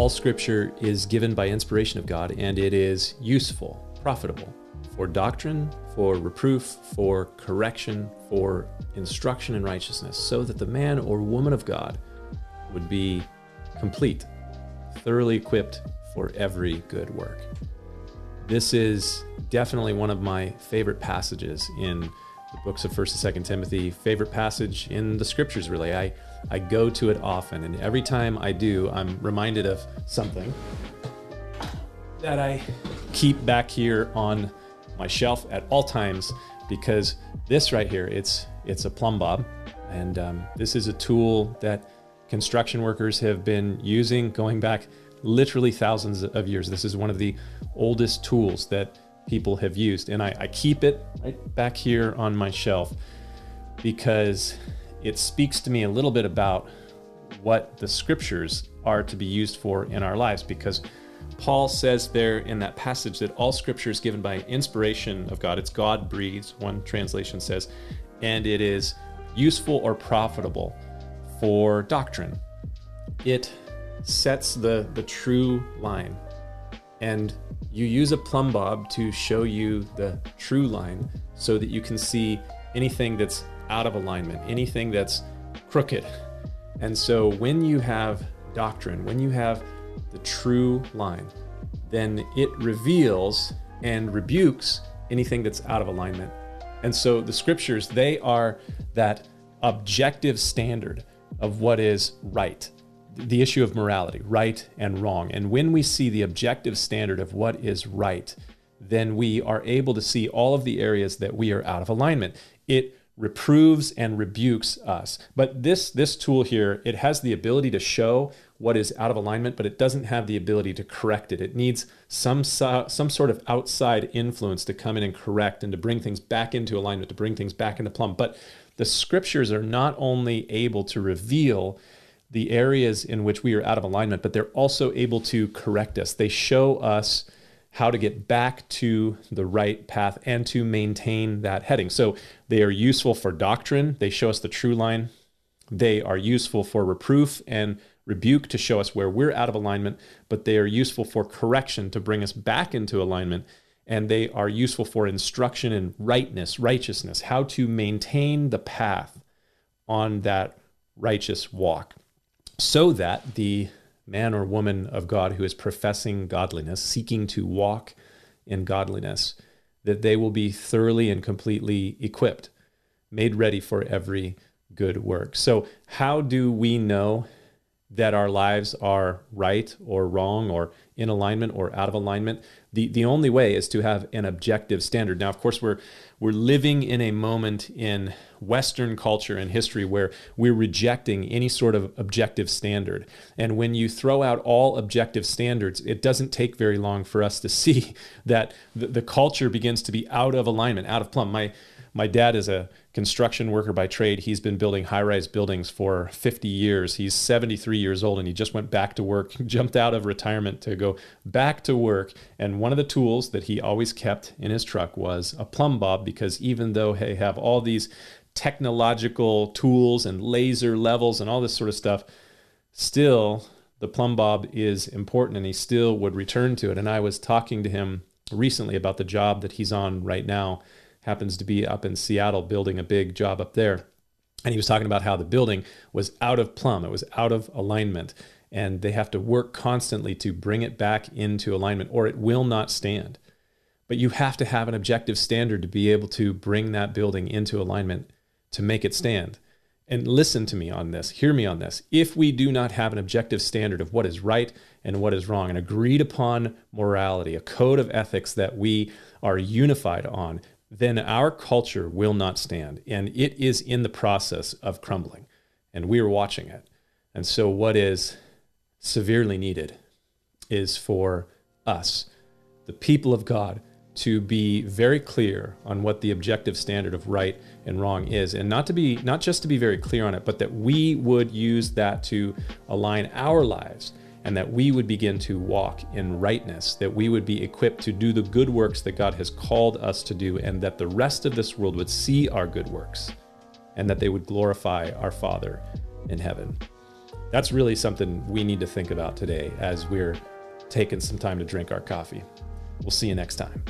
all scripture is given by inspiration of God and it is useful, profitable for doctrine, for reproof, for correction, for instruction in righteousness, so that the man or woman of God would be complete, thoroughly equipped for every good work. This is definitely one of my favorite passages in the books of 1st and 2nd Timothy, favorite passage in the scriptures really. I I go to it often and every time I do, I'm reminded of something that I keep back here on my shelf at all times because this right here, it's it's a plumb bob, and um, this is a tool that construction workers have been using going back literally thousands of years. This is one of the oldest tools that people have used, and I, I keep it right back here on my shelf because it speaks to me a little bit about what the scriptures are to be used for in our lives because Paul says there in that passage that all scripture is given by inspiration of God. It's God breathes, one translation says, and it is useful or profitable for doctrine. It sets the, the true line. And you use a plumb bob to show you the true line so that you can see anything that's out of alignment, anything that's crooked. And so when you have doctrine, when you have the true line, then it reveals and rebukes anything that's out of alignment. And so the scriptures, they are that objective standard of what is right, the issue of morality, right and wrong. And when we see the objective standard of what is right, then we are able to see all of the areas that we are out of alignment. It reproves and rebukes us. But this this tool here, it has the ability to show what is out of alignment, but it doesn't have the ability to correct it. It needs some some sort of outside influence to come in and correct and to bring things back into alignment, to bring things back into plumb. But the scriptures are not only able to reveal the areas in which we are out of alignment, but they're also able to correct us. They show us how to get back to the right path and to maintain that heading. So they are useful for doctrine, they show us the true line. They are useful for reproof and rebuke to show us where we're out of alignment, but they are useful for correction to bring us back into alignment. And they are useful for instruction in rightness, righteousness, how to maintain the path on that righteous walk so that the man or woman of God who is professing godliness, seeking to walk in godliness, that they will be thoroughly and completely equipped, made ready for every good work. So, how do we know that our lives are right or wrong or in alignment or out of alignment. The, the only way is to have an objective standard. Now, of course, we're, we're living in a moment in Western culture and history where we're rejecting any sort of objective standard. And when you throw out all objective standards, it doesn't take very long for us to see that the, the culture begins to be out of alignment, out of plumb. My, my dad is a construction worker by trade. He's been building high rise buildings for 50 years. He's 73 years old and he just went back to work, jumped out of retirement to go back to work. And one of the tools that he always kept in his truck was a plumb bob because even though they have all these technological tools and laser levels and all this sort of stuff, still the plumb bob is important and he still would return to it. And I was talking to him recently about the job that he's on right now happens to be up in Seattle building a big job up there. And he was talking about how the building was out of plumb, it was out of alignment. And they have to work constantly to bring it back into alignment or it will not stand. But you have to have an objective standard to be able to bring that building into alignment to make it stand. And listen to me on this, hear me on this. If we do not have an objective standard of what is right and what is wrong, an agreed upon morality, a code of ethics that we are unified on, then our culture will not stand. And it is in the process of crumbling. And we are watching it. And so, what is severely needed is for us, the people of God, to be very clear on what the objective standard of right and wrong is and not to be not just to be very clear on it but that we would use that to align our lives and that we would begin to walk in rightness, that we would be equipped to do the good works that God has called us to do, and that the rest of this world would see our good works, and that they would glorify our Father in heaven. that's really something we need to think about today as we're taking some time to drink our coffee. We'll see you next time.